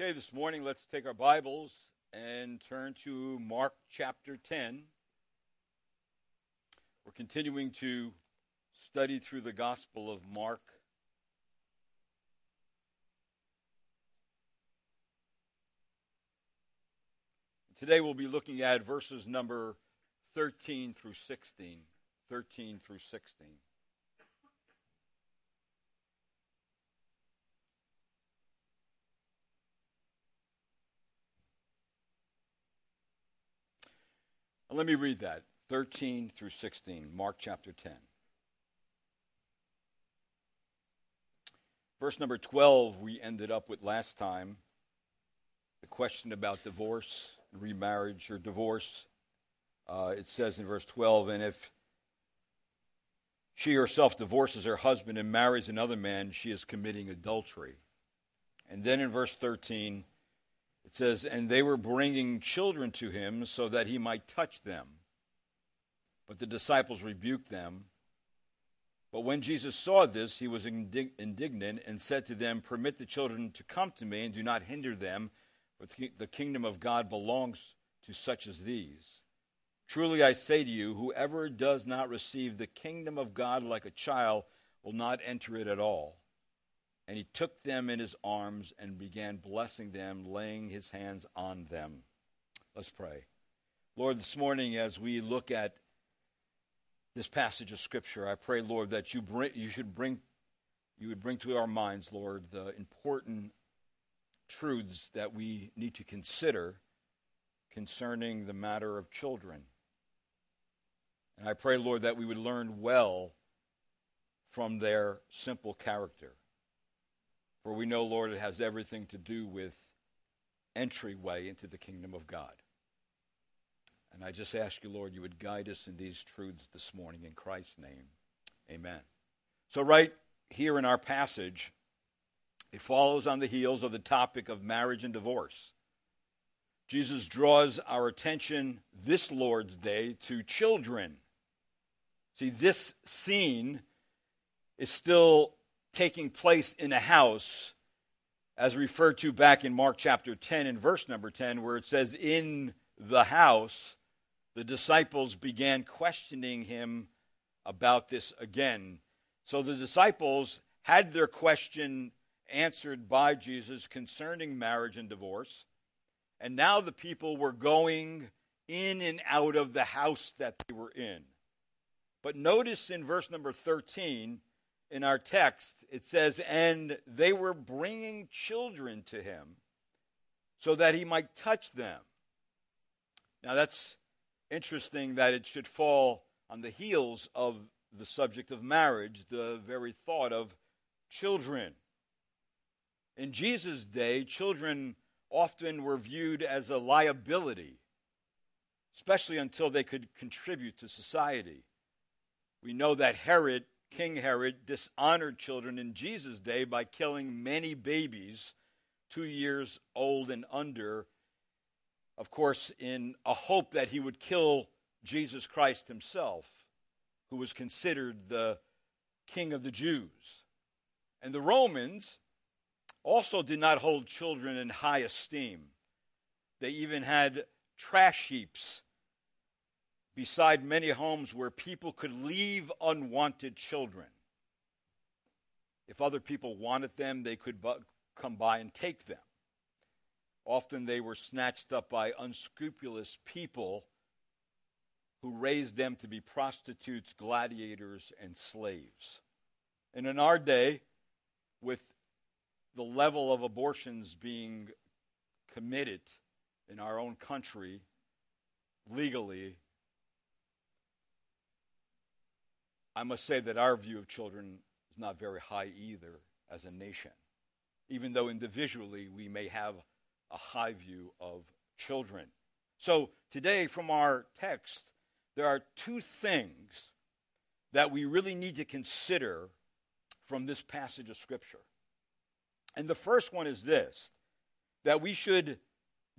Okay, this morning let's take our Bibles and turn to Mark chapter 10. We're continuing to study through the Gospel of Mark. Today we'll be looking at verses number 13 through 16. 13 through 16. Let me read that 13 through 16, Mark chapter 10. Verse number 12, we ended up with last time the question about divorce, remarriage, or divorce. Uh, it says in verse 12, and if she herself divorces her husband and marries another man, she is committing adultery. And then in verse 13, says, And they were bringing children to him so that he might touch them. But the disciples rebuked them. But when Jesus saw this, he was indignant and said to them, Permit the children to come to me, and do not hinder them, for the kingdom of God belongs to such as these. Truly I say to you, whoever does not receive the kingdom of God like a child will not enter it at all. And he took them in his arms and began blessing them, laying his hands on them. Let's pray. Lord, this morning as we look at this passage of Scripture, I pray, Lord, that you bring, you should bring, you would bring to our minds, Lord, the important truths that we need to consider concerning the matter of children. And I pray, Lord, that we would learn well from their simple character. For we know, Lord, it has everything to do with entryway into the kingdom of God. And I just ask you, Lord, you would guide us in these truths this morning in Christ's name. Amen. So, right here in our passage, it follows on the heels of the topic of marriage and divorce. Jesus draws our attention this Lord's Day to children. See, this scene is still taking place in a house, as referred to back in Mark chapter 10 and verse number 10, where it says, In the house, the disciples began questioning him about this again. So the disciples had their question answered by Jesus concerning marriage and divorce. And now the people were going in and out of the house that they were in. But notice in verse number 13, in our text, it says, And they were bringing children to him so that he might touch them. Now, that's interesting that it should fall on the heels of the subject of marriage, the very thought of children. In Jesus' day, children often were viewed as a liability, especially until they could contribute to society. We know that Herod King Herod dishonored children in Jesus' day by killing many babies two years old and under, of course, in a hope that he would kill Jesus Christ himself, who was considered the king of the Jews. And the Romans also did not hold children in high esteem. They even had trash heaps beside many homes where people could leave unwanted children. If other people wanted them, they could bu- come by and take them. Often they were snatched up by unscrupulous people who raised them to be prostitutes, gladiators, and slaves. And in our day, with the level of abortions being committed in our own country legally, I must say that our view of children is not very high either as a nation, even though individually we may have a high view of children. So today, from our text, there are two things that we really need to consider from this passage of Scripture. And the first one is this that we should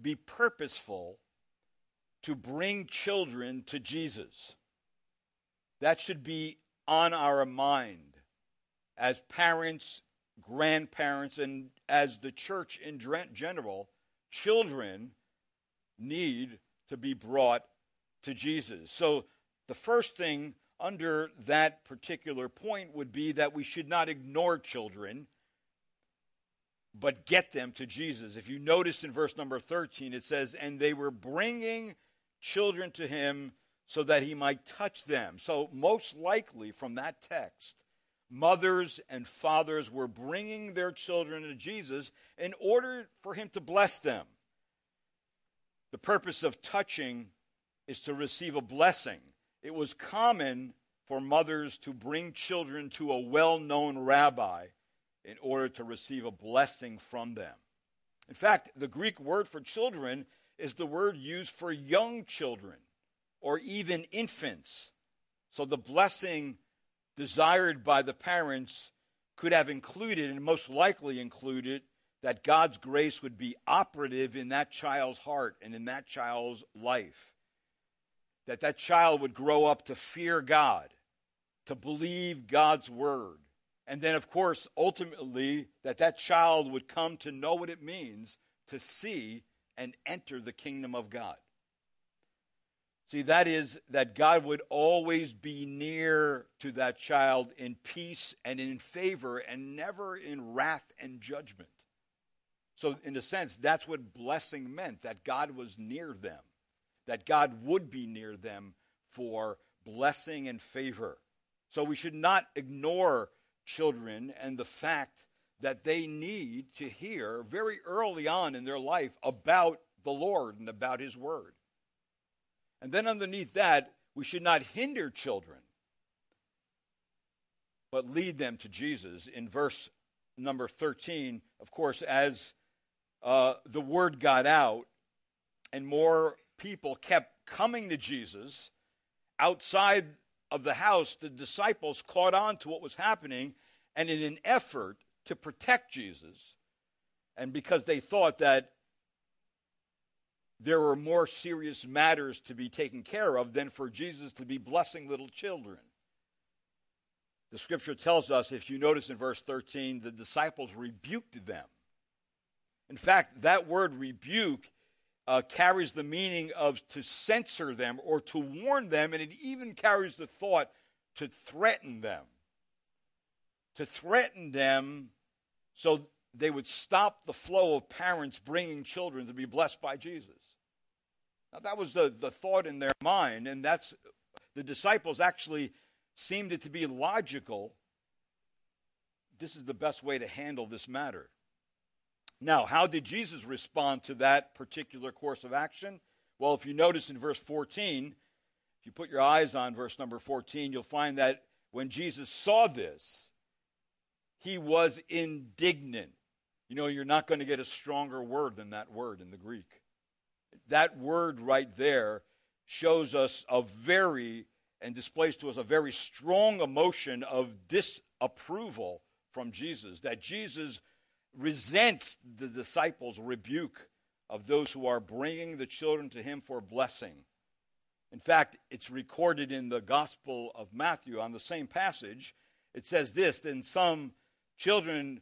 be purposeful to bring children to Jesus. That should be on our mind as parents grandparents, and as the church in general, children need to be brought to Jesus. So the first thing under that particular point would be that we should not ignore children, but get them to Jesus. If you notice in verse number 13, it says, And they were bringing children to him so that he might touch them. So, most likely from that text, mothers and fathers were bringing their children to Jesus in order for him to bless them. The purpose of touching is to receive a blessing. It was common for mothers to bring children to a well known rabbi in order to receive a blessing from them. In fact, the Greek word for children is the word used for young children or even infants. So the blessing desired by the parents could have included, and most likely included, that God's grace would be operative in that child's heart and in that child's life. That that child would grow up to fear God, to believe God's word. And then, of course, ultimately, that that child would come to know what it means to see and enter the kingdom of God. See, that is that God would always be near to that child in peace and in favor and never in wrath and judgment. So, in a sense, that's what blessing meant that God was near them, that God would be near them for blessing and favor. So, we should not ignore children and the fact that they need to hear very early on in their life about the Lord and about His Word. And then underneath that, we should not hinder children, but lead them to Jesus. In verse number 13, of course, as uh, the word got out and more people kept coming to Jesus outside of the house, the disciples caught on to what was happening, and in an effort to protect Jesus, and because they thought that there were more serious matters to be taken care of than for Jesus to be blessing little children. The scripture tells us, if you notice in verse 13, the disciples rebuked them. In fact, that word rebuke uh, carries the meaning of to censor them or to warn them, and it even carries the thought to threaten them. To threaten them so they would stop the flow of parents bringing children to be blessed by Jesus. Now, that was the, the thought in their mind, and that's the disciples actually seemed it to be logical. This is the best way to handle this matter. Now, how did Jesus respond to that particular course of action? Well, if you notice in verse 14, if you put your eyes on verse number 14, you'll find that when Jesus saw this, he was indignant. You know, you're not going to get a stronger word than that word in the Greek that word right there shows us a very and displays to us a very strong emotion of disapproval from Jesus, that Jesus resents the disciples' rebuke of those who are bringing the children to him for blessing. In fact, it's recorded in the Gospel of Matthew on the same passage. It says this Then some children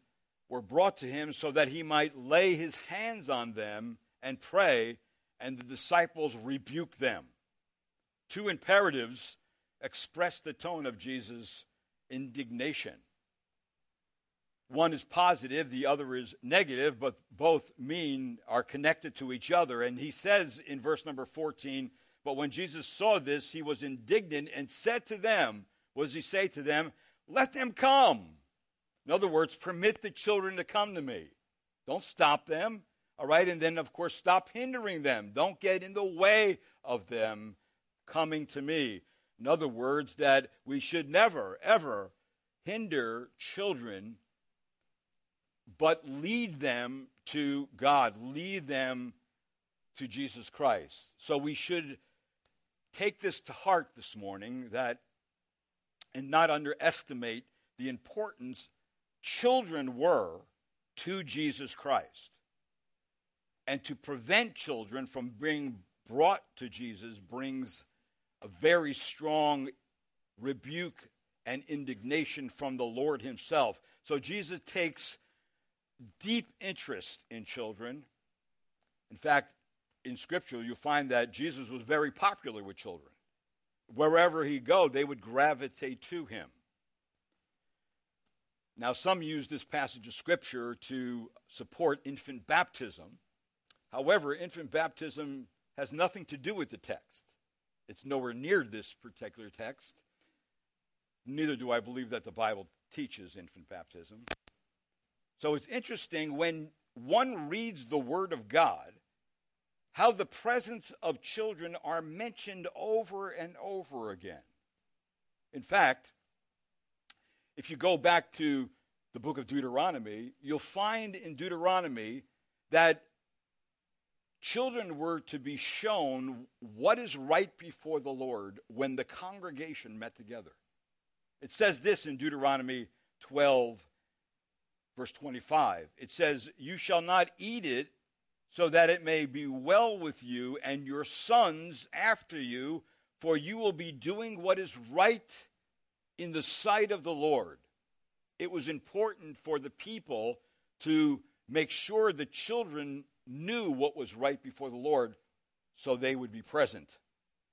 were brought to him so that he might lay his hands on them and pray and the disciples rebuke them. Two imperatives express the tone of Jesus' indignation. One is positive, the other is negative, but both mean are connected to each other. And he says in verse number 14, But when Jesus saw this, he was indignant and said to them, What does he say to them? Let them come. In other words, permit the children to come to me. Don't stop them. All right, and then, of course, stop hindering them. Don't get in the way of them coming to me. In other words, that we should never, ever hinder children, but lead them to God, lead them to Jesus Christ. So we should take this to heart this morning that and not underestimate the importance children were to Jesus Christ and to prevent children from being brought to Jesus brings a very strong rebuke and indignation from the Lord Himself. So Jesus takes deep interest in children. In fact, in Scripture, you'll find that Jesus was very popular with children. Wherever he go, they would gravitate to him. Now, some use this passage of Scripture to support infant baptism. However, infant baptism has nothing to do with the text. It's nowhere near this particular text. Neither do I believe that the Bible teaches infant baptism. So it's interesting when one reads the Word of God, how the presence of children are mentioned over and over again. In fact, if you go back to the book of Deuteronomy, you'll find in Deuteronomy that children were to be shown what is right before the Lord when the congregation met together. It says this in Deuteronomy 12, verse 25. It says, You shall not eat it so that it may be well with you and your sons after you, for you will be doing what is right in the sight of the Lord. It was important for the people to make sure the children knew what was right before the Lord so they would be present.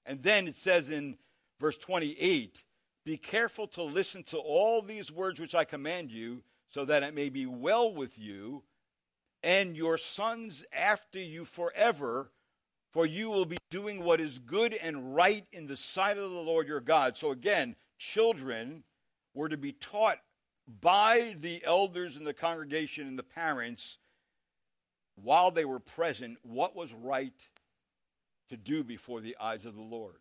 And then it says in verse 28 Be careful to listen to all these words which I command you, so that it may be well with you and your sons after you forever, for you will be doing what is good and right in the sight of the Lord your God. So again, children were to be taught by the elders in the congregation and the parents while they were present what was right to do before the eyes of the Lord.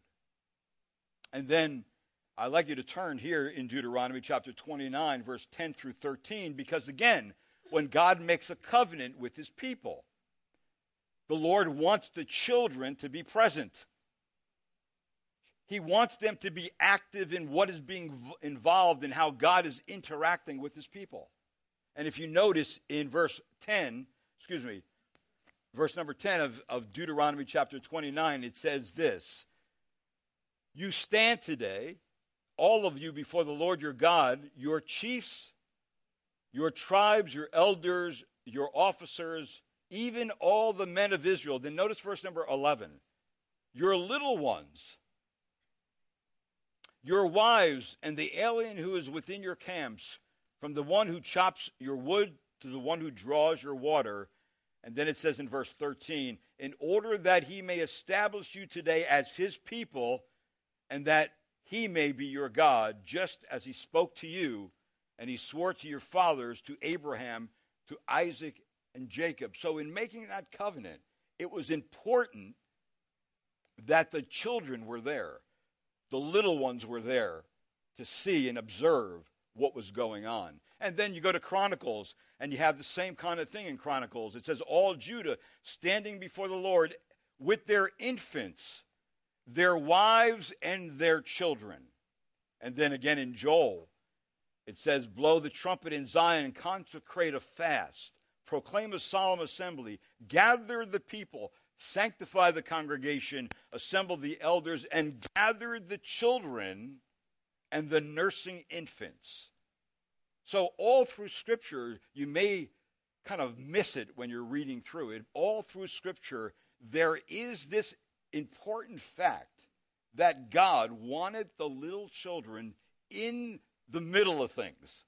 And then I'd like you to turn here in Deuteronomy chapter 29, verse 10 through 13, because again, when God makes a covenant with his people, the Lord wants the children to be present. He wants them to be active in what is being involved in how God is interacting with his people. And if you notice in verse 10, excuse me, verse number 10 of, of Deuteronomy chapter 29, it says this You stand today, all of you, before the Lord your God, your chiefs, your tribes, your elders, your officers, even all the men of Israel. Then notice verse number 11. Your little ones your wives and the alien who is within your camps, from the one who chops your wood to the one who draws your water. And then it says in verse 13, in order that he may establish you today as his people, and that he may be your God, just as he spoke to you, and he swore to your fathers, to Abraham, to Isaac, and Jacob. So, in making that covenant, it was important that the children were there the little ones were there to see and observe what was going on. And then you go to Chronicles, and you have the same kind of thing in Chronicles. It says, All Judah standing before the Lord with their infants, their wives, and their children. And then again in Joel, it says, Blow the trumpet in Zion, consecrate a fast, proclaim a solemn assembly, gather the people, sanctify the congregation, assemble the elders, and gather the children and the nursing infants. So, all through Scripture, you may kind of miss it when you're reading through it. All through Scripture, there is this important fact that God wanted the little children in the middle of things.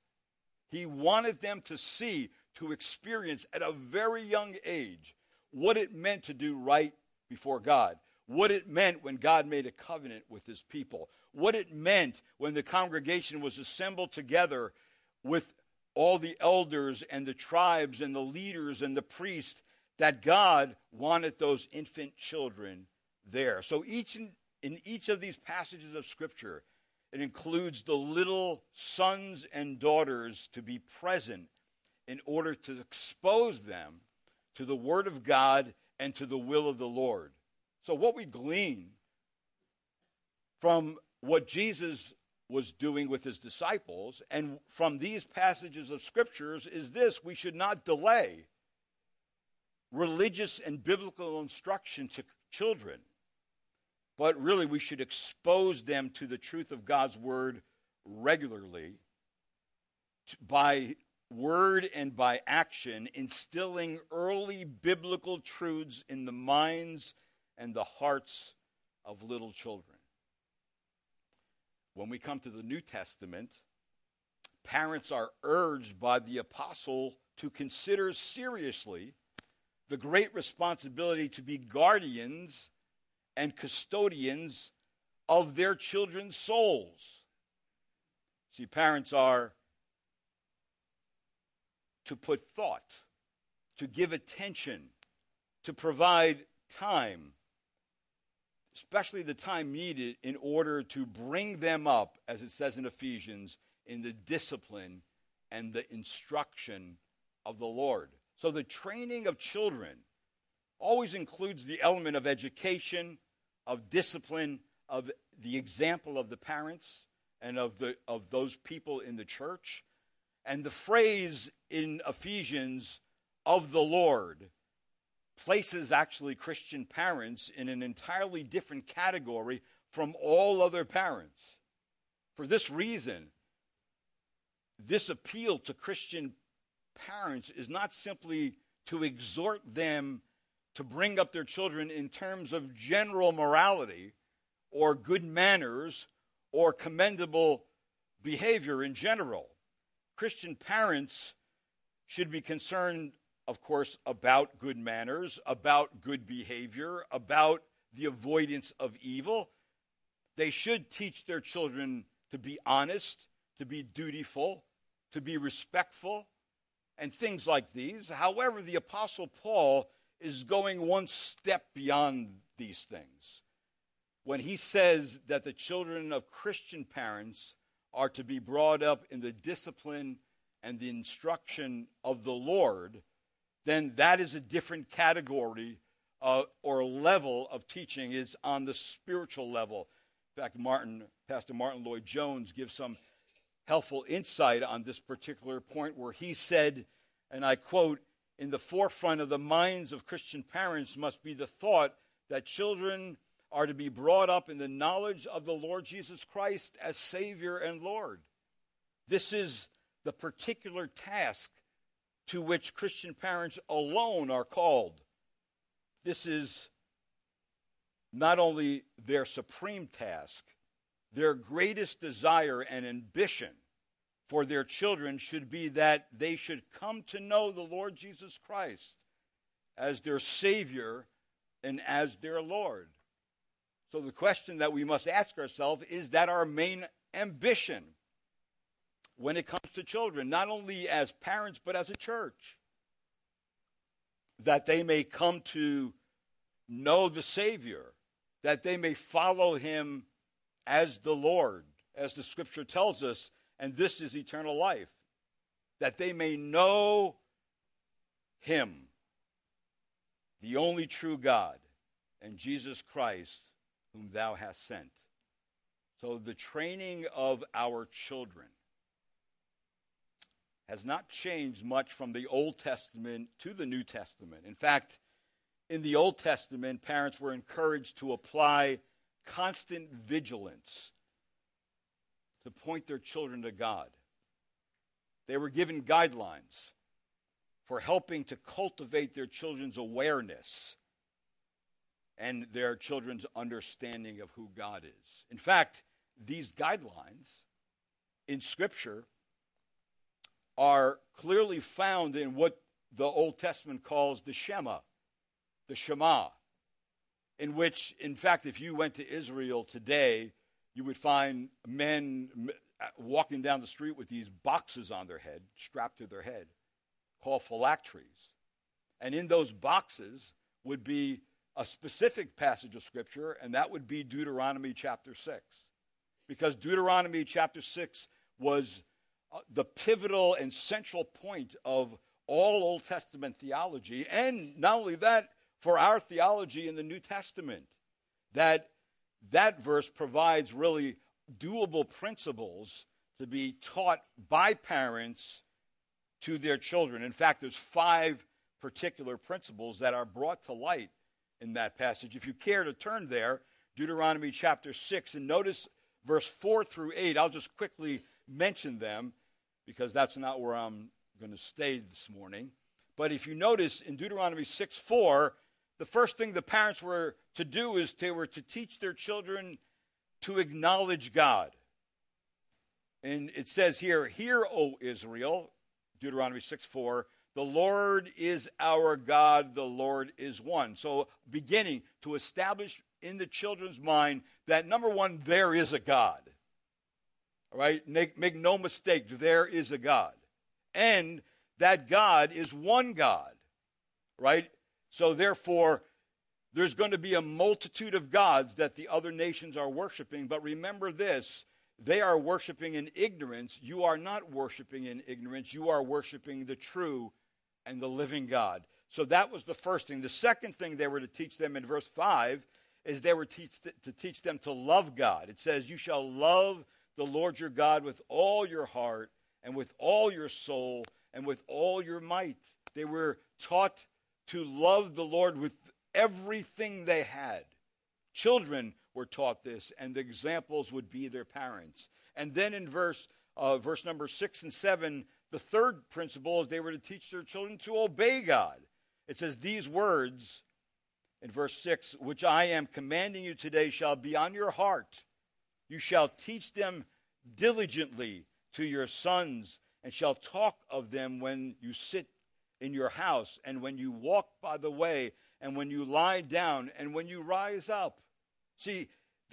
He wanted them to see, to experience at a very young age what it meant to do right before God, what it meant when God made a covenant with his people, what it meant when the congregation was assembled together with all the elders and the tribes and the leaders and the priests, that God wanted those infant children there. So each in, in each of these passages of Scripture, it includes the little sons and daughters to be present in order to expose them to the Word of God and to the will of the Lord. So, what we glean from what Jesus was doing with his disciples and from these passages of scriptures is this we should not delay religious and biblical instruction to children, but really we should expose them to the truth of God's word regularly by word and by action, instilling early biblical truths in the minds and the hearts of little children. When we come to the New Testament, parents are urged by the apostle to consider seriously the great responsibility to be guardians and custodians of their children's souls. See, parents are to put thought, to give attention, to provide time, especially the time needed in order to bring them up, as it says in Ephesians, in the discipline and the instruction of the Lord. So the training of children always includes the element of education, of discipline, of the example of the parents and of, the, of those people in the church. And the phrase in Ephesians, of the Lord, places actually Christian parents in an entirely different category from all other parents. For this reason, this appeal to Christian parents is not simply to exhort them to bring up their children in terms of general morality or good manners or commendable behavior in general. Christian parents should be concerned, of course, about good manners, about good behavior, about the avoidance of evil. They should teach their children to be honest, to be dutiful, to be respectful, and things like these. However, the Apostle Paul is going one step beyond these things. When he says that the children of Christian parents are to be brought up in the discipline and the instruction of the Lord, then that is a different category uh, or level of teaching. Is on the spiritual level. In fact, Martyn, Pastor Martyn Lloyd-Jones gives some helpful insight on this particular point where he said, and I quote, in the forefront of the minds of Christian parents must be the thought that children are to be brought up in the knowledge of the Lord Jesus Christ as Savior and Lord. This is the particular task to which Christian parents alone are called. This is not only their supreme task, their greatest desire and ambition for their children should be that they should come to know the Lord Jesus Christ as their Savior and as their Lord. So the question that we must ask ourselves is that our main ambition when it comes to children, not only as parents but as a church, that they may come to know the Savior, that they may follow Him as the Lord, as the Scripture tells us, and this is eternal life, that they may know Him, the only true God, and Jesus Christ, whom thou hast sent. So the training of our children has not changed much from the Old Testament to the New Testament. In fact, in the Old Testament, parents were encouraged to apply constant vigilance to point their children to God. They were given guidelines for helping to cultivate their children's awareness and their children's understanding of who God is. In fact, these guidelines in Scripture are clearly found in what the Old Testament calls the Shema, the Shema, in which, in fact, if you went to Israel today, you would find men walking down the street with these boxes on their head, strapped to their head, called phylacteries. And in those boxes would be a specific passage of Scripture, and that would be Deuteronomy chapter 6. Because Deuteronomy chapter 6 was uh, Uh, the pivotal and central point of all Old Testament theology, and not only that, for our theology in the New Testament. That that verse provides really doable principles to be taught by parents to their children. In fact, there's five particular principles that are brought to light in that passage. If you care to turn there, Deuteronomy chapter 6, and notice verse 4 through 8. I'll just quickly mention them because that's not where I'm going to stay this morning. But if you notice in Deuteronomy 6 4, the first thing the parents were to do is they were to teach their children to acknowledge God. And it says here, Hear, O Israel, Deuteronomy 6 4, the Lord is our God, the Lord is one. So, beginning to establish in the children's mind that number one, there is a God. All right? Make, make no mistake, there is a God. And that God is one God. Right? So, therefore, there's going to be a multitude of gods that the other nations are worshiping. But remember this they are worshiping in ignorance. You are not worshiping in ignorance. You are worshiping the true and the living God. So that was the first thing. The second thing they were to teach them in verse 5 is they were teach, to teach them to love God. It says, You shall love the Lord your God with all your heart and with all your soul and with all your might. They were taught to love the Lord with everything they had. Children were taught this, and the examples would be their parents. And then in verse, uh, verse number six and seven, the third principle is they were to teach their children to obey God. It says, These words in verse 6, which I am commanding you today, shall be on your heart. You shall teach them diligently to your sons, and shall talk of them when you sit in your house, and when you walk by the way, and when you lie down, and when you rise up. See,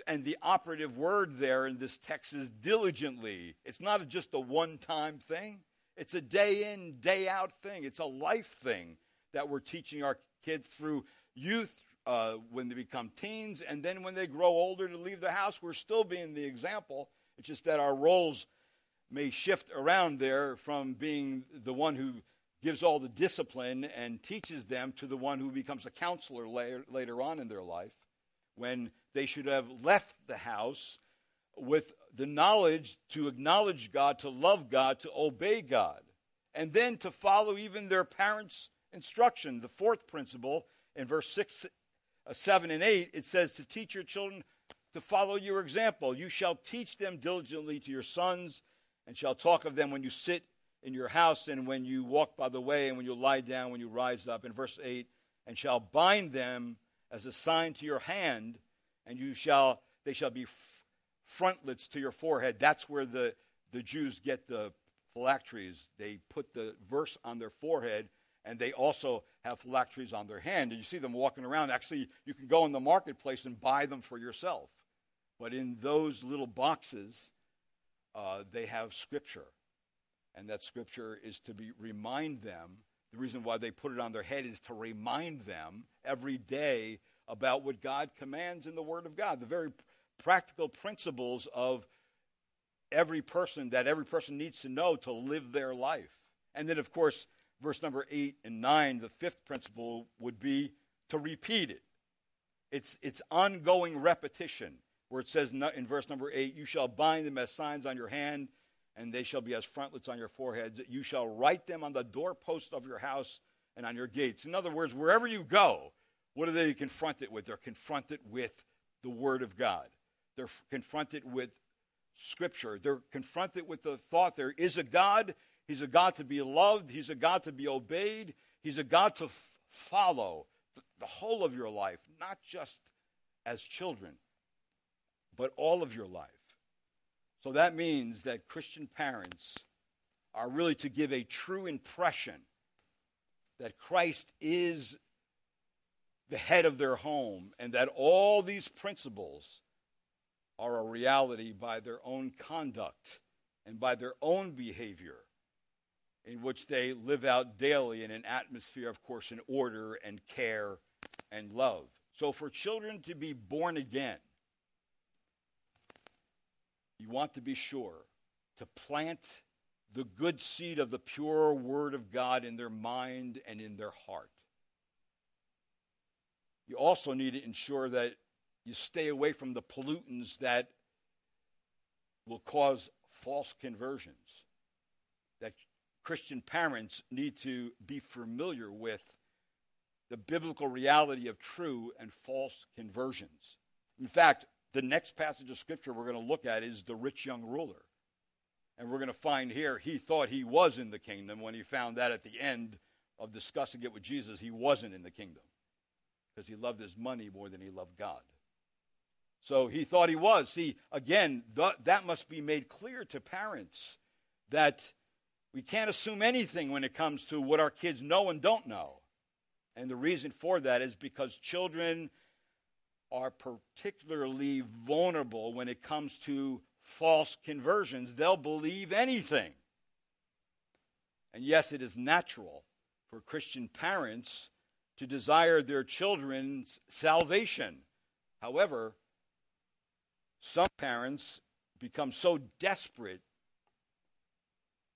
and the operative word there in this text is diligently. It's not just a one time thing, it's a day in, day out thing. It's a life thing that we're teaching our kids through youth uh, when they become teens, and then when they grow older to leave the house, we're still being the example. It's just that our roles may shift around there from being the one who gives all the discipline and teaches them to the one who becomes a counselor later, later on in their life when they should have left the house with the knowledge to acknowledge God, to love God, to obey God, and then to follow even their parents' instruction. The fourth principle in verse 6, uh, Uh, 7, and 8, it says to teach your children to follow your example. You shall teach them diligently to your sons, and shall talk of them when you sit in your house, and when you walk by the way, and when you lie down, when you rise up. In verse 8, and shall bind them as a sign to your hand, and you shall they shall be f- frontlets to your forehead. That's where the, the Jews get the phylacteries. They put the verse on their forehead, and they also have phylacteries on their hand. And you see them walking around. Actually, you can go in the marketplace and buy them for yourself. But in those little boxes, uh, they have scripture. And that scripture is to be remind them the reason why they put it on their head is to remind them every day about what God commands in the Word of God, the very practical principles of every person that every person needs to know to live their life. And then, of course, verse number 8 and 9, the fifth principle would be to repeat it. It's, it's ongoing repetition, where it says in verse number 8, You shall bind them as signs on your hand and they shall be as frontlets on your foreheads. You shall write them on the doorpost of your house and on your gates. In other words, wherever you go, what are they confronted with? They're confronted with the Word of God. They're confronted with Scripture. They're confronted with the thought there is a God. He's a God to be loved. He's a God to be obeyed. He's a God to f- follow the, the whole of your life, not just as children, but all of your life. So that means that Christian parents are really to give a true impression that Christ is the head of their home and that all these principles are a reality by their own conduct and by their own behavior in which they live out daily in an atmosphere, of course, in order and care and love. So for children to be born again, you want to be sure to plant the good seed of the pure Word of God in their mind and in their heart. You also need to ensure that you stay away from the pollutants that will cause false conversions. Christian parents need to be familiar with the biblical reality of true and false conversions. In fact, the next passage of scripture we're going to look at is the rich young ruler. And we're going to find here he thought he was in the kingdom when he found that at the end of discussing it with Jesus, he wasn't in the kingdom because he loved his money more than he loved God. So he thought he was. See, again, th- that must be made clear to parents that we can't assume anything when it comes to what our kids know and don't know. And the reason for that is because children are particularly vulnerable when it comes to false conversions. They'll believe anything. And yes, it is natural for Christian parents to desire their children's salvation. However, some parents become so desperate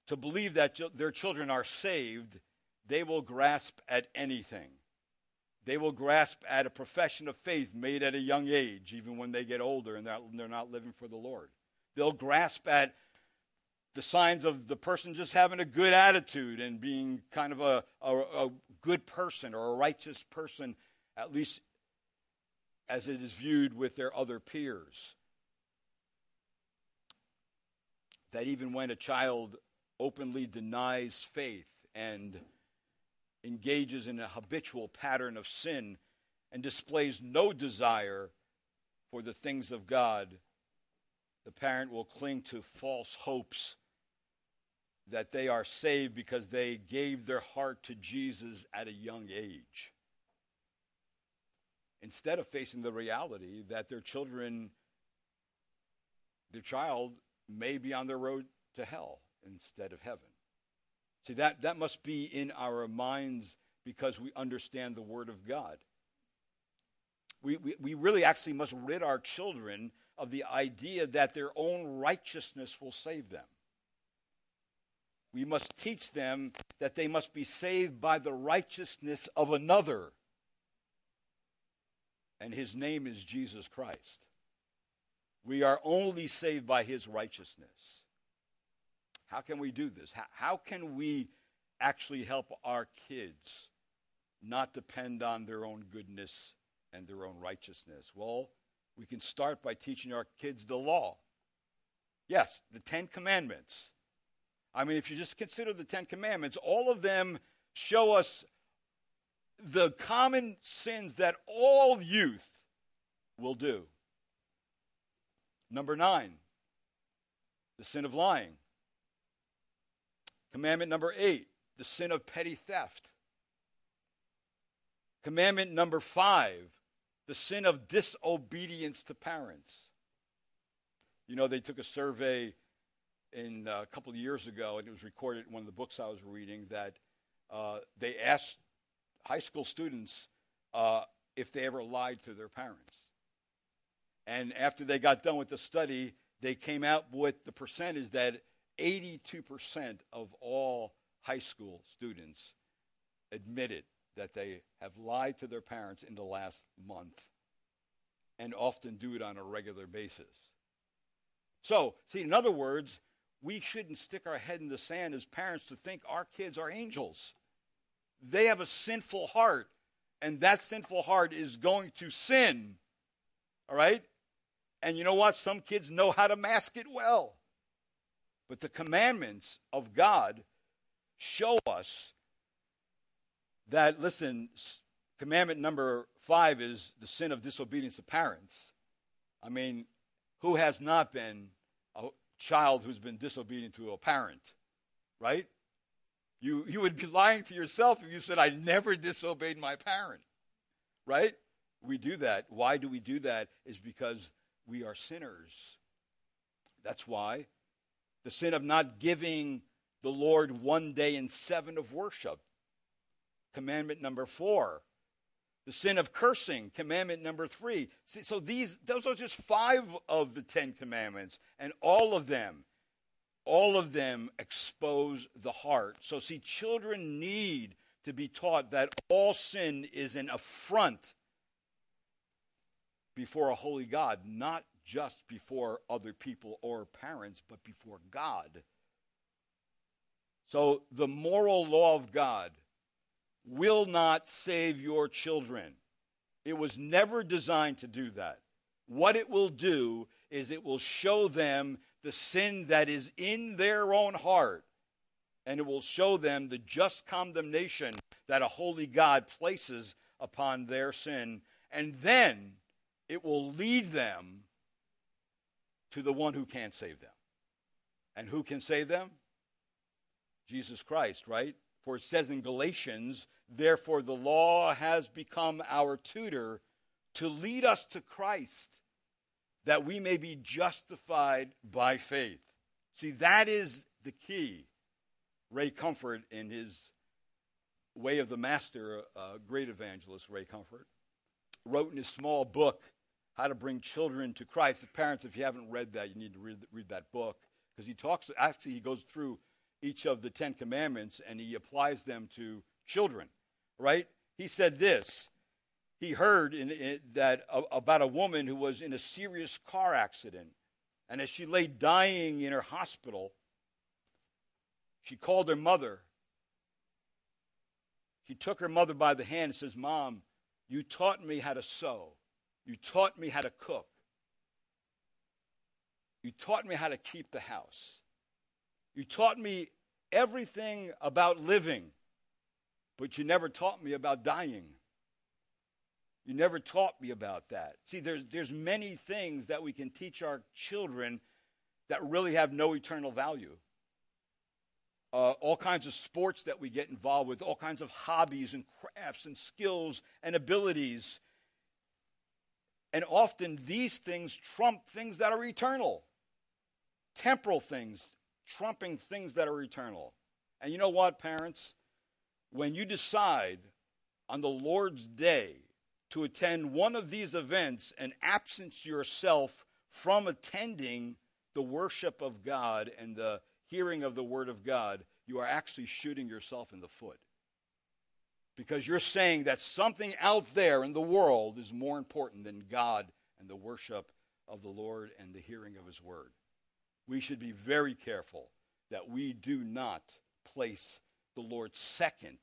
to believe that their children are saved, they will grasp at anything. They will grasp at a profession of faith made at a young age, even when they get older and they're not living for the Lord. They'll grasp at the signs of the person just having a good attitude and being kind of a, a, a good person or a righteous person, at least as it is viewed with their other peers. That even when a child openly denies faith and engages in a habitual pattern of sin and displays no desire for the things of God, the parent will cling to false hopes that they are saved because they gave their heart to Jesus at a young age. Instead of facing the reality that their children, their child, may be on their road to hell instead of heaven. See, that, that must be in our minds because we understand the Word of God. We, we, we really actually must rid our children of the idea that their own righteousness will save them. We must teach them that they must be saved by the righteousness of another. And his name is Jesus Christ. We are only saved by his righteousness. How can we do this? How, how can we actually help our kids not depend on their own goodness and their own righteousness? Well, we can start by teaching our kids the law. Yes, the Ten Commandments. I mean, if you just consider the Ten Commandments, all of them show us the common sins that all youth will do. Number nine, the sin of lying. Commandment number eight, the sin of petty theft. Commandment number five, the sin of disobedience to parents. You know, they took a survey in uh, a couple of years ago, and it was recorded in one of the books I was reading, that uh, they asked high school students uh, if they ever lied to their parents. And after they got done with the study, they came out with the percentage that 82% of all high school students admitted that they have lied to their parents in the last month and often do it on a regular basis. So, see, in other words, we shouldn't stick our head in the sand as parents to think our kids are angels. They have a sinful heart, and that sinful heart is going to sin. All right? And you know what? Some kids know how to mask it well. But the commandments of God show us that, listen, commandment number five is the sin of disobedience to parents. I mean, who has not been a child who's been disobedient to a parent, right? You, you would be lying to yourself if you said, I never disobeyed my parent, right? We do that. Why do we do that? Is because we are sinners. That's why. The sin of not giving the Lord one day in seven of worship. Commandment number four. The sin of cursing, commandment number three. See, so these, those are just five of the Ten Commandments, and all of them, all of them expose the heart. So, see, children need to be taught that all sin is an affront before a holy God, not just before other people or parents, but before God. So, the moral law of God will not save your children. It was never designed to do that. What it will do is it will show them the sin that is in their own heart, and it will show them the just condemnation that a holy God places upon their sin, and then it will lead them to the one who can save them. And who can save them? Jesus Christ, right? For it says in Galatians, therefore the law has become our tutor to lead us to Christ, that we may be justified by faith. See, that is the key. Ray Comfort, in his Way of the Master, great evangelist, Ray Comfort, wrote in his small book, How to Bring Children to Christ. The parents, if you haven't read that, you need to read, read that book because he talks, actually, he goes through each of the Ten Commandments and he applies them to children, right? He said this. He heard in, in, that about a woman who was in a serious car accident, and as she lay dying in her hospital, she called her mother. She took her mother by the hand and says, "Mom, you taught me how to sew. You taught me how to cook. You taught me how to keep the house. You taught me everything about living, but you never taught me about dying. You never taught me about that. See, there's, there's many things that we can teach our children that really have no eternal value. Uh, all kinds of sports that we get involved with, all kinds of hobbies and crafts and skills and abilities. And often these things trump things that are eternal temporal things trumping things that are eternal. And you know what, parents? When you decide on the Lord's day to attend one of these events and absence yourself from attending the worship of God and the hearing of the Word of God, you are actually shooting yourself in the foot. Because you're saying that something out there in the world is more important than God and the worship of the Lord and the hearing of His Word. We should be very careful that we do not place the Lord second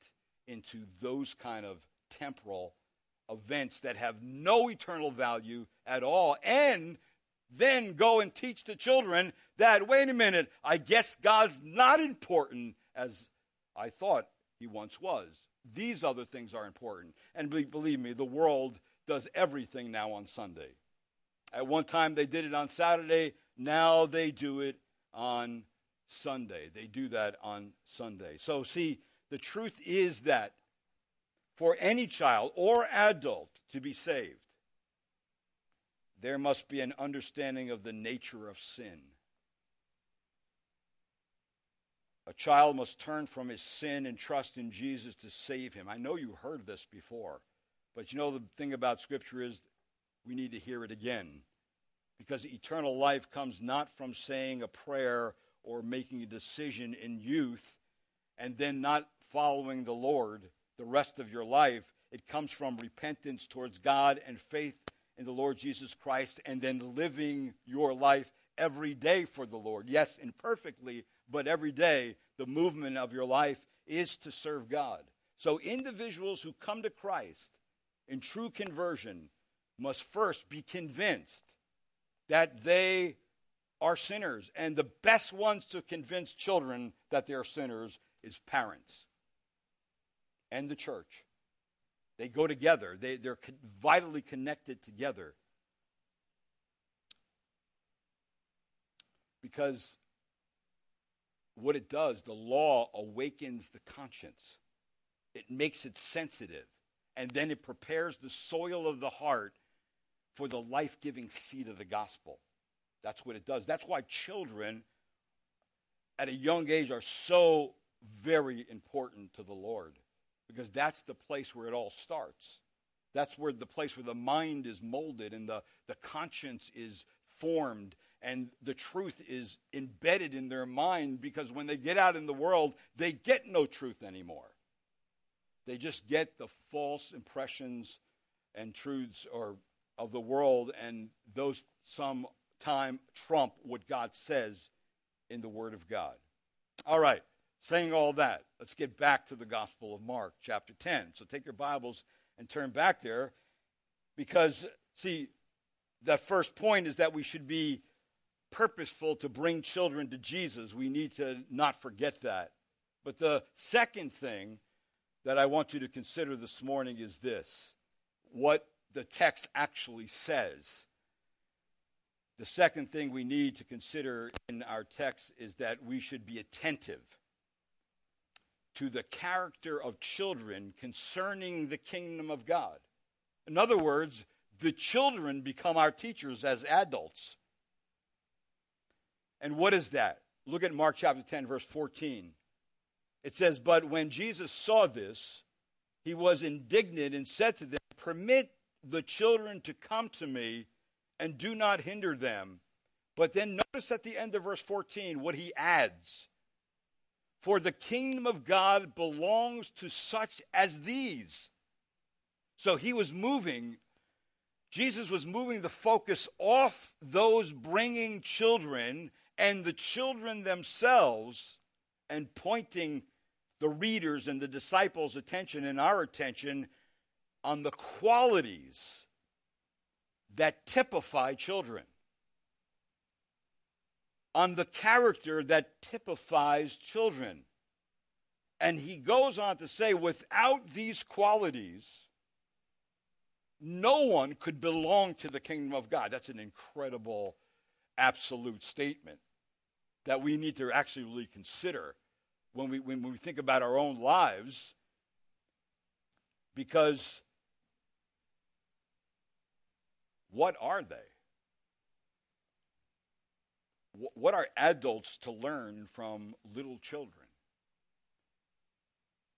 into those kind of temporal events that have no eternal value at all and then go and teach the children that wait a minute i guess god's not important as i thought he once was these other things are important and believe me the world does everything now on sunday at one time they did it on saturday now they do it on Sunday. They do that on Sunday. So, see, the truth is that for any child or adult to be saved, there must be an understanding of the nature of sin. A child must turn from his sin and trust in Jesus to save him. I know you heard this before, but you know the thing about Scripture is we need to hear it again because eternal life comes not from saying a prayer or making a decision in youth and then not following the Lord the rest of your life. It comes from repentance towards God and faith in the Lord Jesus Christ and then living your life every day for the Lord. Yes, imperfectly, but every day the movement of your life is to serve God. So individuals who come to Christ in true conversion must first be convinced that they are sinners. And the best ones to convince children that they're sinners is parents and the church. They go together, they, they're vitally connected together. Because what it does, the law awakens the conscience, it makes it sensitive, and then it prepares the soil of the heart for the life giving seed of the gospel. That's what it does. That's why children at a young age are so very important to the Lord, because that's the place where it all starts. That's where the place where the mind is molded and the, the conscience is formed and the truth is embedded in their mind because when they get out in the world, they get no truth anymore. They just get the false impressions and truths or of the world, and those sometime trump what God says in the Word of God. All right, saying all that, let's get back to the Gospel of Mark, chapter 10. So take your Bibles and turn back there because, see, that first point is that we should be purposeful to bring children to Jesus. We need to not forget that. But the second thing that I want you to consider this morning is this what the text actually says. The second thing we need to consider in our text is that we should be attentive to the character of children concerning the kingdom of God. In other words, the children become our teachers as adults. And what is that? Look at Mark chapter 10, verse 14. It says, But when Jesus saw this, he was indignant and said to them, Permit the children to come to me and do not hinder them. But then notice at the end of verse 14 what he adds For the kingdom of God belongs to such as these. So he was moving, Jesus was moving the focus off those bringing children and the children themselves and pointing the readers and the disciples' attention and our attention on the qualities that typify children, on the character that typifies children. And he goes on to say, without these qualities, no one could belong to the kingdom of God. That's an incredible, absolute statement that we need to actually really consider when we, when we think about our own lives because what are they? What are adults to learn from little children?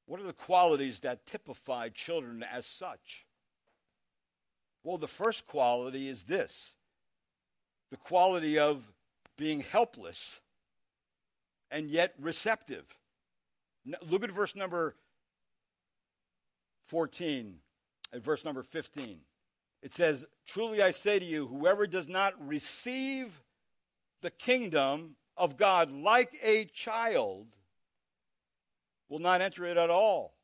What are the qualities that typify children as such? Well, the first quality is this the quality of being helpless and yet receptive. Look at verse number 14 and verse number 15. It says, Truly I say to you, whoever does not receive the kingdom of God like a child will not enter it at all.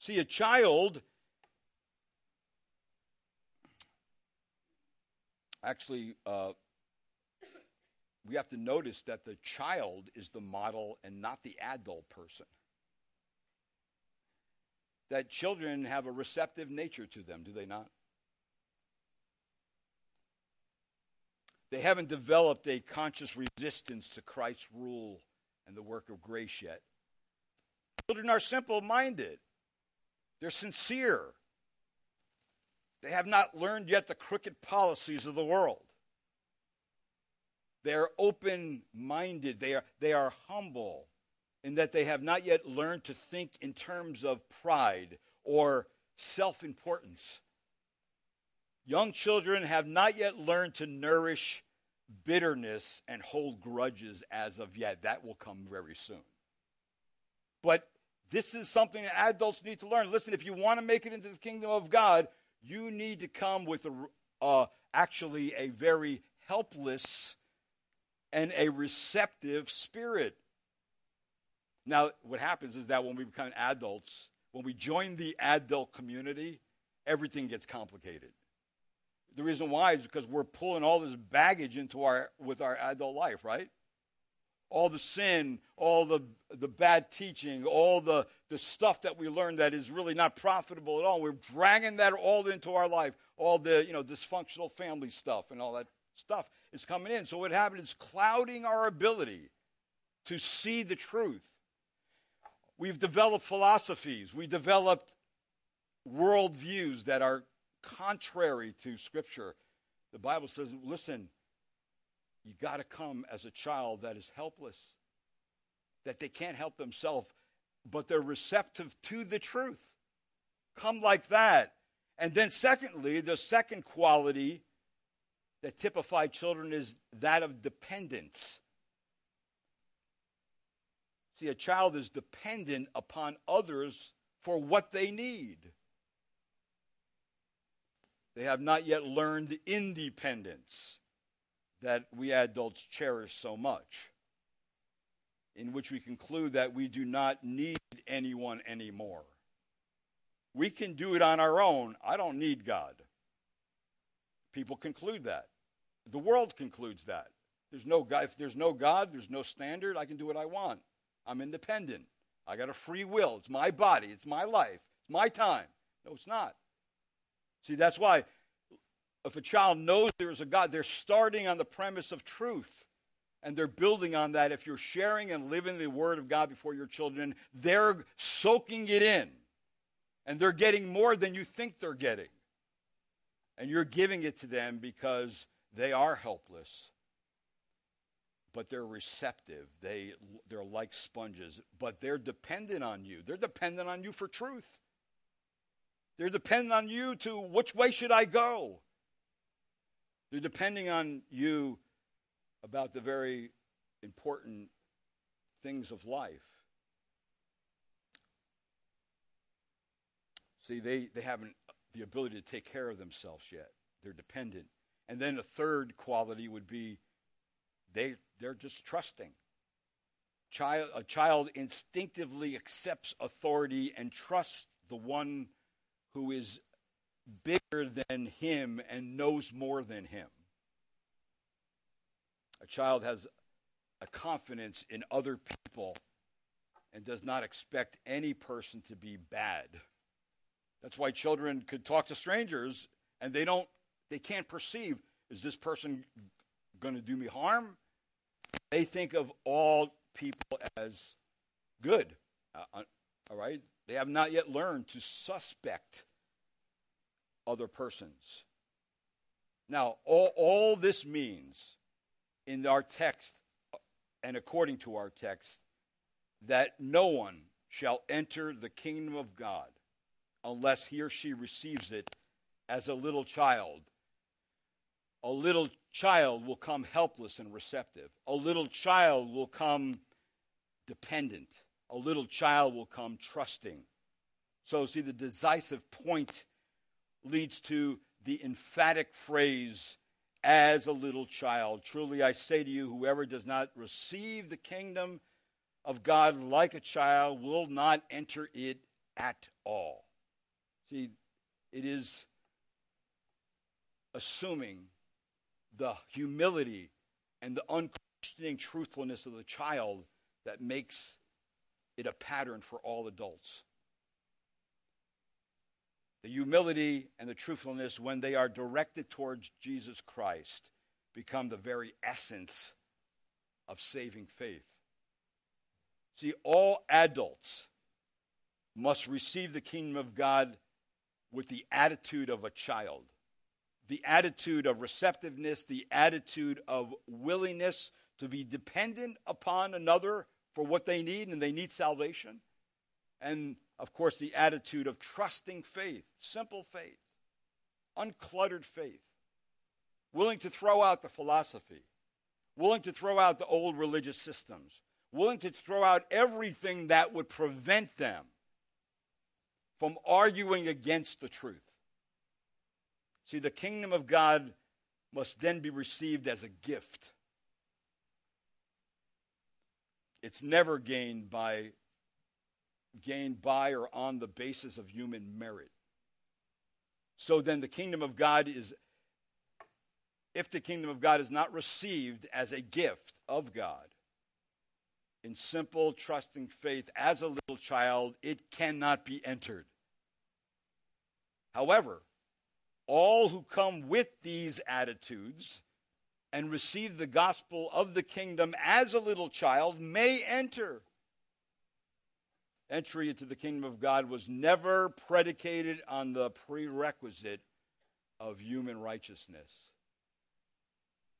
See, a child actually, uh, we have to notice that the child is the model and not the adult person. That children have a receptive nature to them, do they not? They haven't developed a conscious resistance to Christ's rule and the work of grace yet. Children are simple minded, they're sincere. They have not learned yet the crooked policies of the world. They are open minded. They are, they are humble in that they have not yet learned to think in terms of pride or self importance. Young children have not yet learned to nourish bitterness and hold grudges as of yet. That will come very soon. But this is something that adults need to learn. Listen, if you want to make it into the kingdom of God, you need to come with a, uh, actually a very helpless and a receptive spirit. Now, what happens is that when we become adults, when we join the adult community, everything gets complicated. The reason why is because we're pulling all this baggage into our with our adult life, right? All the sin, all the the bad teaching, all the the stuff that we learn that is really not profitable at all. We're dragging that all into our life, all the you know dysfunctional family stuff and all that stuff is coming in. So what happened is clouding our ability to see the truth. We've developed philosophies. We developed worldviews that are contrary to Scripture. The Bible says, listen, you got to come as a child that is helpless, that they can't help themselves, but they're receptive to the truth. Come like that. And then, secondly, the second quality that typify children is that of dependence. See, a child is dependent upon others for what they need. They have not yet learned independence that we adults cherish so much, in which we conclude that we do not need anyone anymore. We can do it on our own. I don't need God. People conclude that. The world concludes that. There's no God. If there's no God, there's no standard. I can do what I want. I'm independent. I got a free will. It's my body. It's my life. It's my time. No, it's not. See, that's why if a child knows there is a God, they're starting on the premise of truth. And they're building on that. If you're sharing and living the Word of God before your children, they're soaking it in. And they're getting more than you think they're getting. And you're giving it to them because they are helpless. But they're receptive. They, they're like sponges. But they're dependent on you. They're dependent on you for truth. They're dependent on you to which way should I go? They're depending on you about the very important things of life. See, they, they haven't the ability to take care of themselves yet. They're dependent. And then a third quality would be they, they're just trusting. Child, a child instinctively accepts authority and trusts the one who is bigger than him and knows more than him. A child has a confidence in other people and does not expect any person to be bad. That's why children could talk to strangers and they don't they can't perceive is this person going to do me harm? They think of all people as good. Uh, uh, all right? They have not yet learned to suspect other persons. Now, all, all this means in our text and according to our text that no one shall enter the kingdom of God unless he or she receives it as a little child. A little child will come helpless and receptive. A little child will come dependent. A little child will come trusting. So, see, the decisive point leads to the emphatic phrase, as a little child. Truly I say to you, whoever does not receive the kingdom of God like a child will not enter it at all. See, it is assuming the humility and the unquestioning truthfulness of the child that makes it a pattern for all adults. The humility and the truthfulness, when they are directed towards Jesus Christ, become the very essence of saving faith. See, all adults must receive the kingdom of God with the attitude of a child, the attitude of receptiveness, the attitude of willingness to be dependent upon another for what they need, and they need salvation. And of course, the attitude of trusting faith, simple faith, uncluttered faith, willing to throw out the philosophy, willing to throw out the old religious systems, willing to throw out everything that would prevent them from arguing against the truth. See, the kingdom of God must then be received as a gift. It's never gained by gained by or on the basis of human merit. So then the kingdom of God is if the kingdom of God is not received as a gift of God, in simple, trusting faith as a little child, it cannot be entered. However, all who come with these attitudes and receive the gospel of the kingdom as a little child may enter. Entry into the kingdom of God was never predicated on the prerequisite of human righteousness.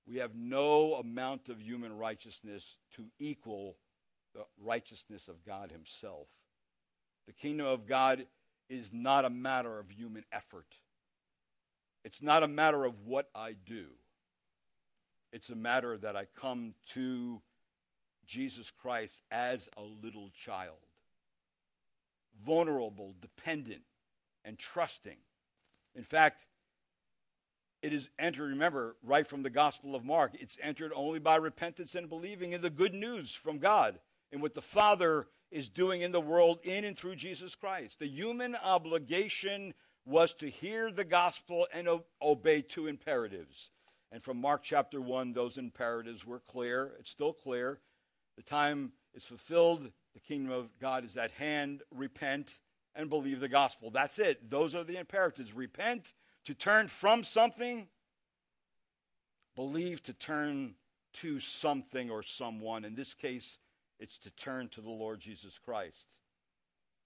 We have no amount of human righteousness to equal the righteousness of God Himself. The kingdom of God is not a matter of human effort. It's not a matter of what I do. It's a matter that I come to Jesus Christ as a little child, vulnerable, dependent, and trusting. In fact, it is entered, remember, right from the Gospel of Mark, it's entered only by repentance and believing in the good news from God and what the Father is doing in the world in and through Jesus Christ. The human obligation was to hear the gospel and obey two imperatives. And from Mark chapter 1, those imperatives were clear. It's still clear. The time is fulfilled. The kingdom of God is at hand. Repent and believe the gospel. That's it. Those are the imperatives. Repent to turn from something, believe to turn to something or someone. In this case, it's to turn to the Lord Jesus Christ.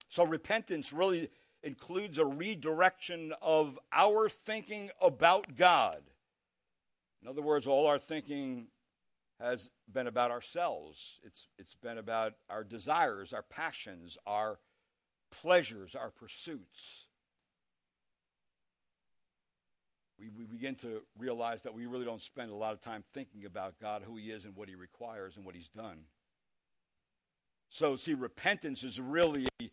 So repentance really includes a redirection of our thinking about God. In other words, all our thinking has been about ourselves. It's, it's been about our desires, our passions, our pleasures, our pursuits. We, we begin to realize that we really don't spend a lot of time thinking about God, who He is, and what He requires, and what He's done. So, see, repentance is really a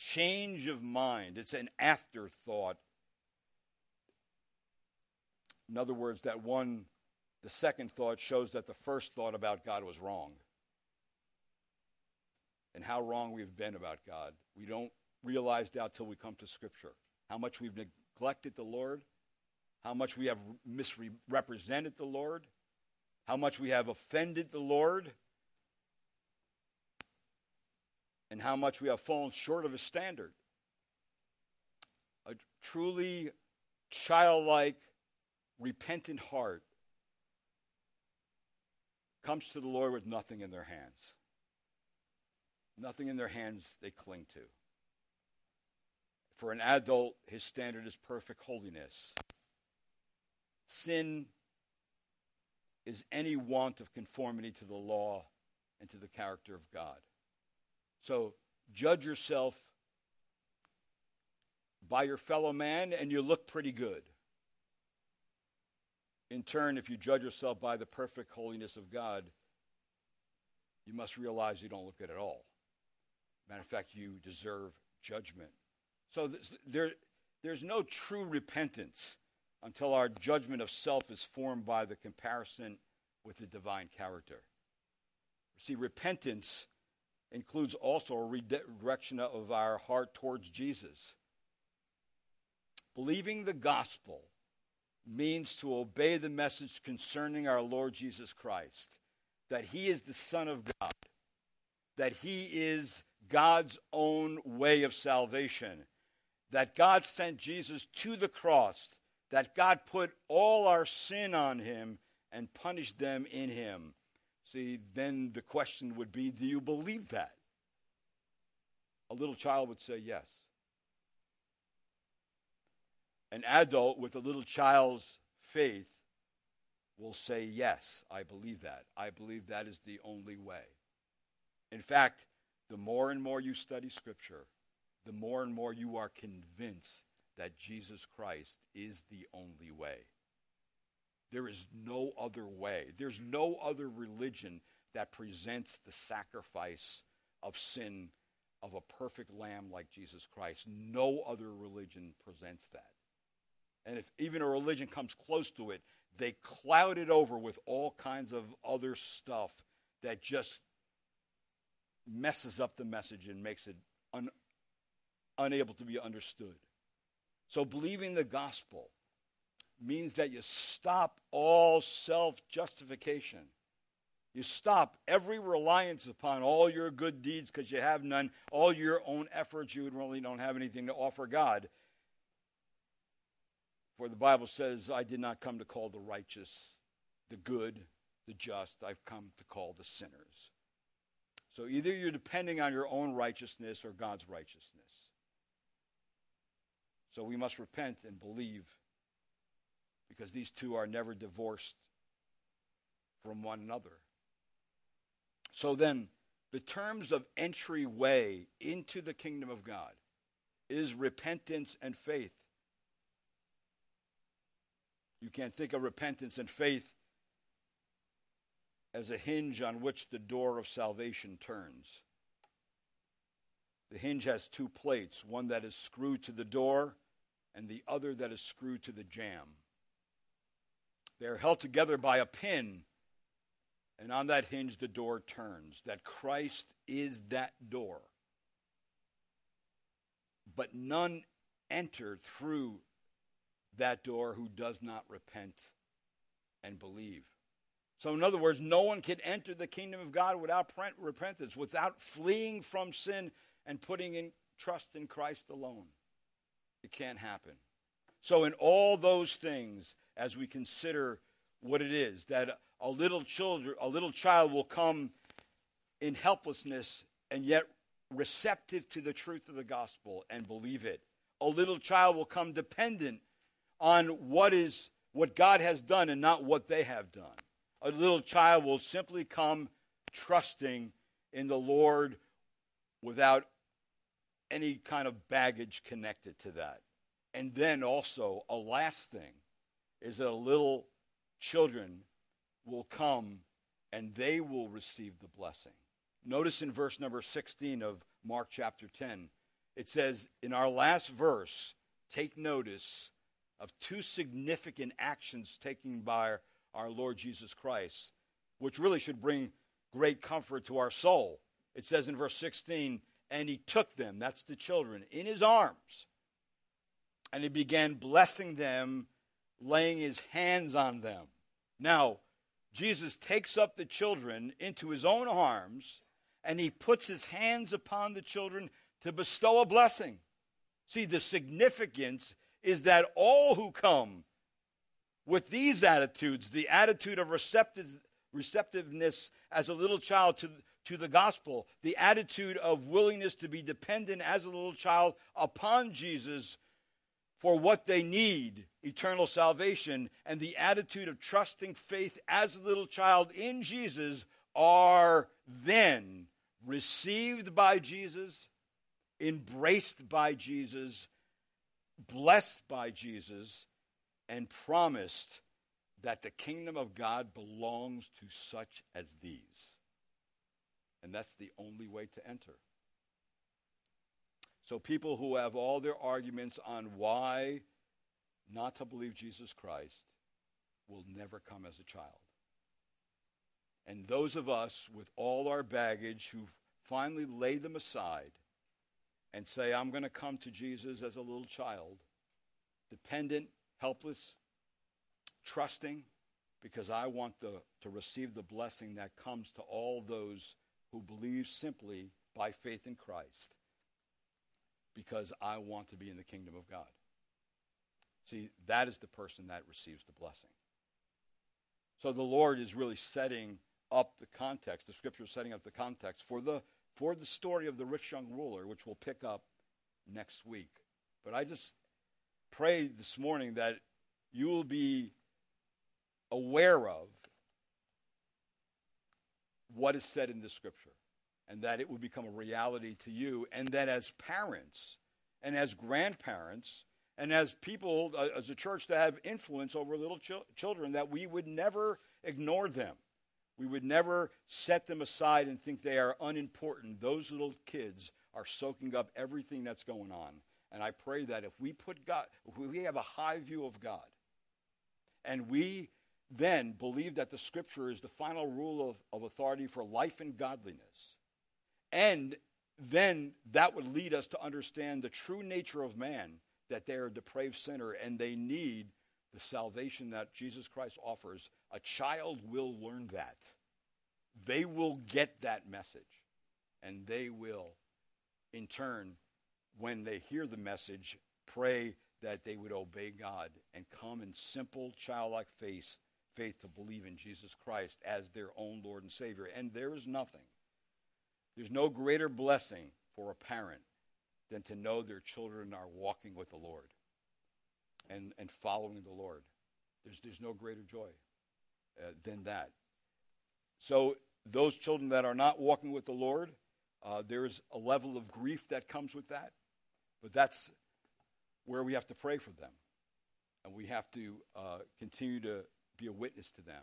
change of mind, it's an afterthought. In other words, that one, the second thought shows that the first thought about God was wrong. And how wrong we've been about God. We don't realize that till we come to Scripture. How much we've neglected the Lord, how much we have misrepresented the Lord, how much we have offended the Lord and how much we have fallen short of his standard. A truly childlike, repentant heart comes to the Lord with nothing in their hands. Nothing in their hands they cling to. For an adult, his standard is perfect holiness. Sin is any want of conformity to the law and to the character of God. So judge yourself by your fellow man, and you look pretty good. In turn, if you judge yourself by the perfect holiness of God, you must realize you don't look good at all. Matter of fact, you deserve judgment. So there, there's no true repentance until our judgment of self is formed by the comparison with the divine character. See, repentance includes also a redirection of our heart towards Jesus. Believing the gospel means to obey the message concerning our Lord Jesus Christ that he is the Son of God, that he is God's own way of salvation, that God sent Jesus to the cross, that God put all our sin on him and punished them in him See, then the question would be do you believe that? A little child would say yes. An adult with a little child's faith will say, Yes, I believe that. I believe that is the only way. In fact, the more and more you study Scripture, the more and more you are convinced that Jesus Christ is the only way. There is no other way. There's no other religion that presents the sacrifice of sin of a perfect lamb like Jesus Christ. No other religion presents that. And if even a religion comes close to it, they cloud it over with all kinds of other stuff that just messes up the message and makes it un, unable to be understood. So, believing the gospel means that you stop all self justification. You stop every reliance upon all your good deeds because you have none, all your own efforts, you really don't have anything to offer God. For the Bible says, I did not come to call the righteous, the good, the just. I've come to call the sinners. So either you're depending on your own righteousness or God's righteousness. So we must repent and believe because these two are never divorced from one another. So then, the terms of entryway into the kingdom of God is repentance and faith. You can't think of repentance and faith as a hinge on which the door of salvation turns. The hinge has two plates, one that is screwed to the door and the other that is screwed to the jamb. They are held together by a pin, and on that hinge the door turns. That Christ is that door. But none enter through that door who does not repent and believe. So, in other words, no one can enter the kingdom of God without repentance, without fleeing from sin and putting in trust in Christ alone. It can't happen. So, in all those things, as we consider what it is that a little children, a little child will come in helplessness and yet receptive to the truth of the gospel and believe it. A little child will come dependent on what is what God has done and not what they have done. A little child will simply come trusting in the Lord without any kind of baggage connected to that. And then also, a last thing is that a little children will come and they will receive the blessing. Notice in verse number 16 of Mark chapter 10, it says, in our last verse, take notice of two significant actions taken by our Lord Jesus Christ, which really should bring great comfort to our soul. It says in verse 16, and he took them, that's the children, in his arms, and he began blessing them, laying his hands on them. Now, Jesus takes up the children into his own arms, and he puts his hands upon the children to bestow a blessing. See, the significance is that all who come with these attitudes, the attitude of receptive, receptiveness as a little child to, to the gospel, the attitude of willingness to be dependent as a little child upon Jesus for what they need, eternal salvation, and the attitude of trusting faith as a little child in Jesus are then received by Jesus, embraced by Jesus, blessed by Jesus, and promised that the kingdom of God belongs to such as these. And that's the only way to enter. So, people who have all their arguments on why not to believe Jesus Christ will never come as a child. And those of us with all our baggage who've finally lay them aside and say, I'm going to come to Jesus as a little child, dependent, helpless, trusting, because I want the, to receive the blessing that comes to all those who believe simply by faith in Christ, because I want to be in the kingdom of God. See, that is the person that receives the blessing. So the Lord is really setting up the context, the scripture is setting up the context for the for the story of the rich young ruler, which we'll pick up next week. But I just pray this morning that you will be aware of what is said in the scripture and that it would become a reality to you, and that as parents and as grandparents and as people, uh, as a church that have influence over little ch- children, that we would never ignore them we would never set them aside and think they are unimportant. Those little kids are soaking up everything that's going on. And I pray that if we put God, we have a high view of God, and we then believe that the scripture is the final rule of, of authority for life and godliness, and then that would lead us to understand the true nature of man, that they are a depraved sinner and they need the salvation that Jesus Christ offers, a child will learn that. They will get that message. And they will, in turn, when they hear the message, pray that they would obey God and come in simple, childlike faith, faith to believe in Jesus Christ as their own Lord and Savior. And there is nothing, there's no greater blessing for a parent than to know their children are walking with the Lord and, and following the Lord. There's, there's no greater joy uh, than that. So, those children that are not walking with the Lord, uh, there's a level of grief that comes with that. But that's where we have to pray for them. And we have to uh, continue to be a witness to them.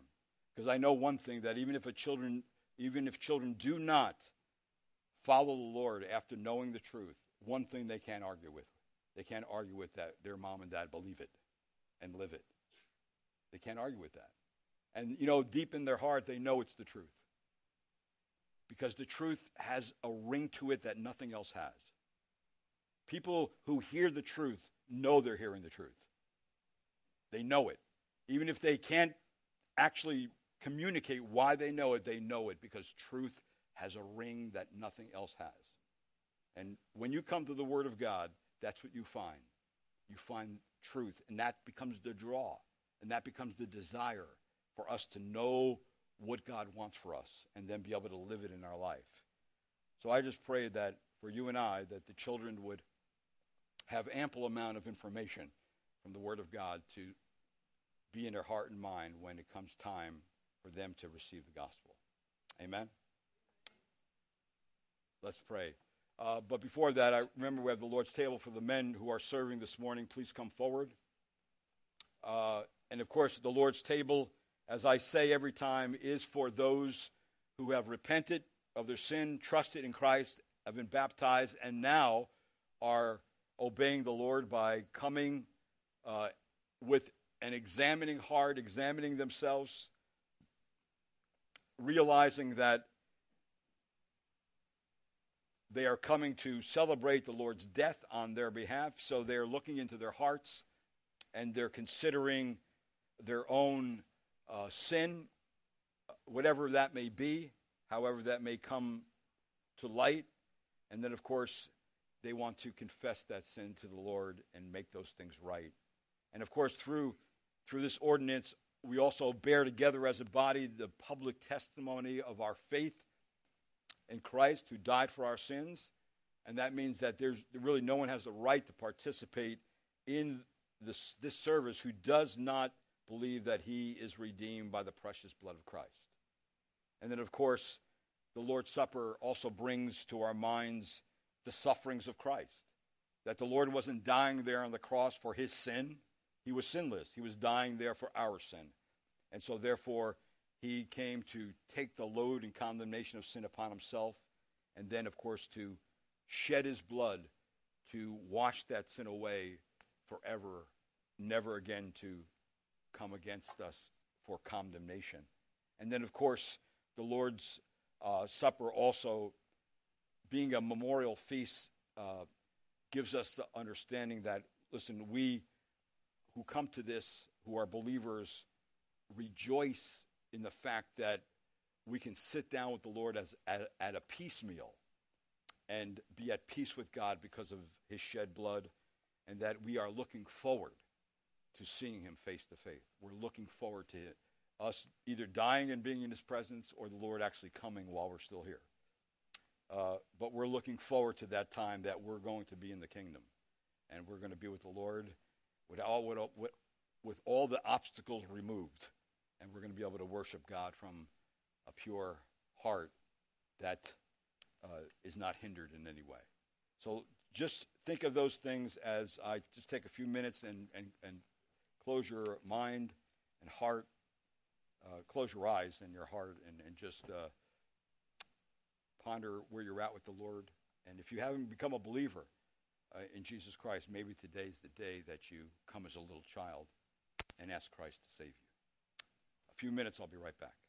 Because I know one thing that even if a children, even if children do not follow the Lord after knowing the truth, one thing they can't argue with they can't argue with that. Their mom and dad believe it and live it. They can't argue with that. And, you know, deep in their heart, they know it's the truth. Because the truth has a ring to it that nothing else has. People who hear the truth know they're hearing the truth. They know it. Even if they can't actually communicate why they know it, they know it because truth has a ring that nothing else has. And when you come to the Word of God, that's what you find. You find truth, and that becomes the draw, and that becomes the desire for us to know what God wants for us and then be able to live it in our life. So I just pray that for you and I, that the children would have ample amount of information from the Word of God to be in their heart and mind when it comes time for them to receive the gospel. Amen? Let's pray. Uh, but before that, I remember we have the Lord's table for the men who are serving this morning. Please come forward. Uh, and of course, the Lord's table, as I say every time, is for those who have repented of their sin, trusted in Christ, have been baptized, and now are obeying the Lord by coming uh, with an examining heart, examining themselves, realizing that they are coming to celebrate the Lord's death on their behalf, so they're looking into their hearts and they're considering their own uh, sin, whatever that may be, however that may come to light. And then, of course, they want to confess that sin to the Lord and make those things right. And of course, through, through this ordinance, we also bear together as a body the public testimony of our faith in Christ who died for our sins. And that means that there's really no one has the right to participate in this, this service who does not believe that he is redeemed by the precious blood of Christ. And then, of course, the Lord's Supper also brings to our minds the sufferings of Christ. That the Lord wasn't dying there on the cross for his sin, he was sinless. He was dying there for our sin. And so, therefore, he came to take the load and condemnation of sin upon himself, and then, of course, to shed his blood to wash that sin away forever, never again to come against us for condemnation. And then, of course, the Lord's uh, Supper also, being a memorial feast, uh, gives us the understanding that, listen, we who come to this, who are believers, rejoice in the fact that we can sit down with the Lord as, at, at a piecemeal and be at peace with God because of his shed blood, and that we are looking forward to seeing him face to face. We're looking forward to us either dying and being in his presence or the Lord actually coming while we're still here. Uh, but we're looking forward to that time that we're going to be in the kingdom and we're going to be with the Lord with all, with, with all the obstacles removed and we're going to be able to worship God from a pure heart that uh, is not hindered in any way. So just think of those things as I just take a few minutes and, and, and close your mind and heart, uh, close your eyes and your heart, and, and just uh, ponder where you're at with the Lord. And if you haven't become a believer uh, in Jesus Christ, maybe today's the day that you come as a little child and ask Christ to save you few minutes. I'll be right back.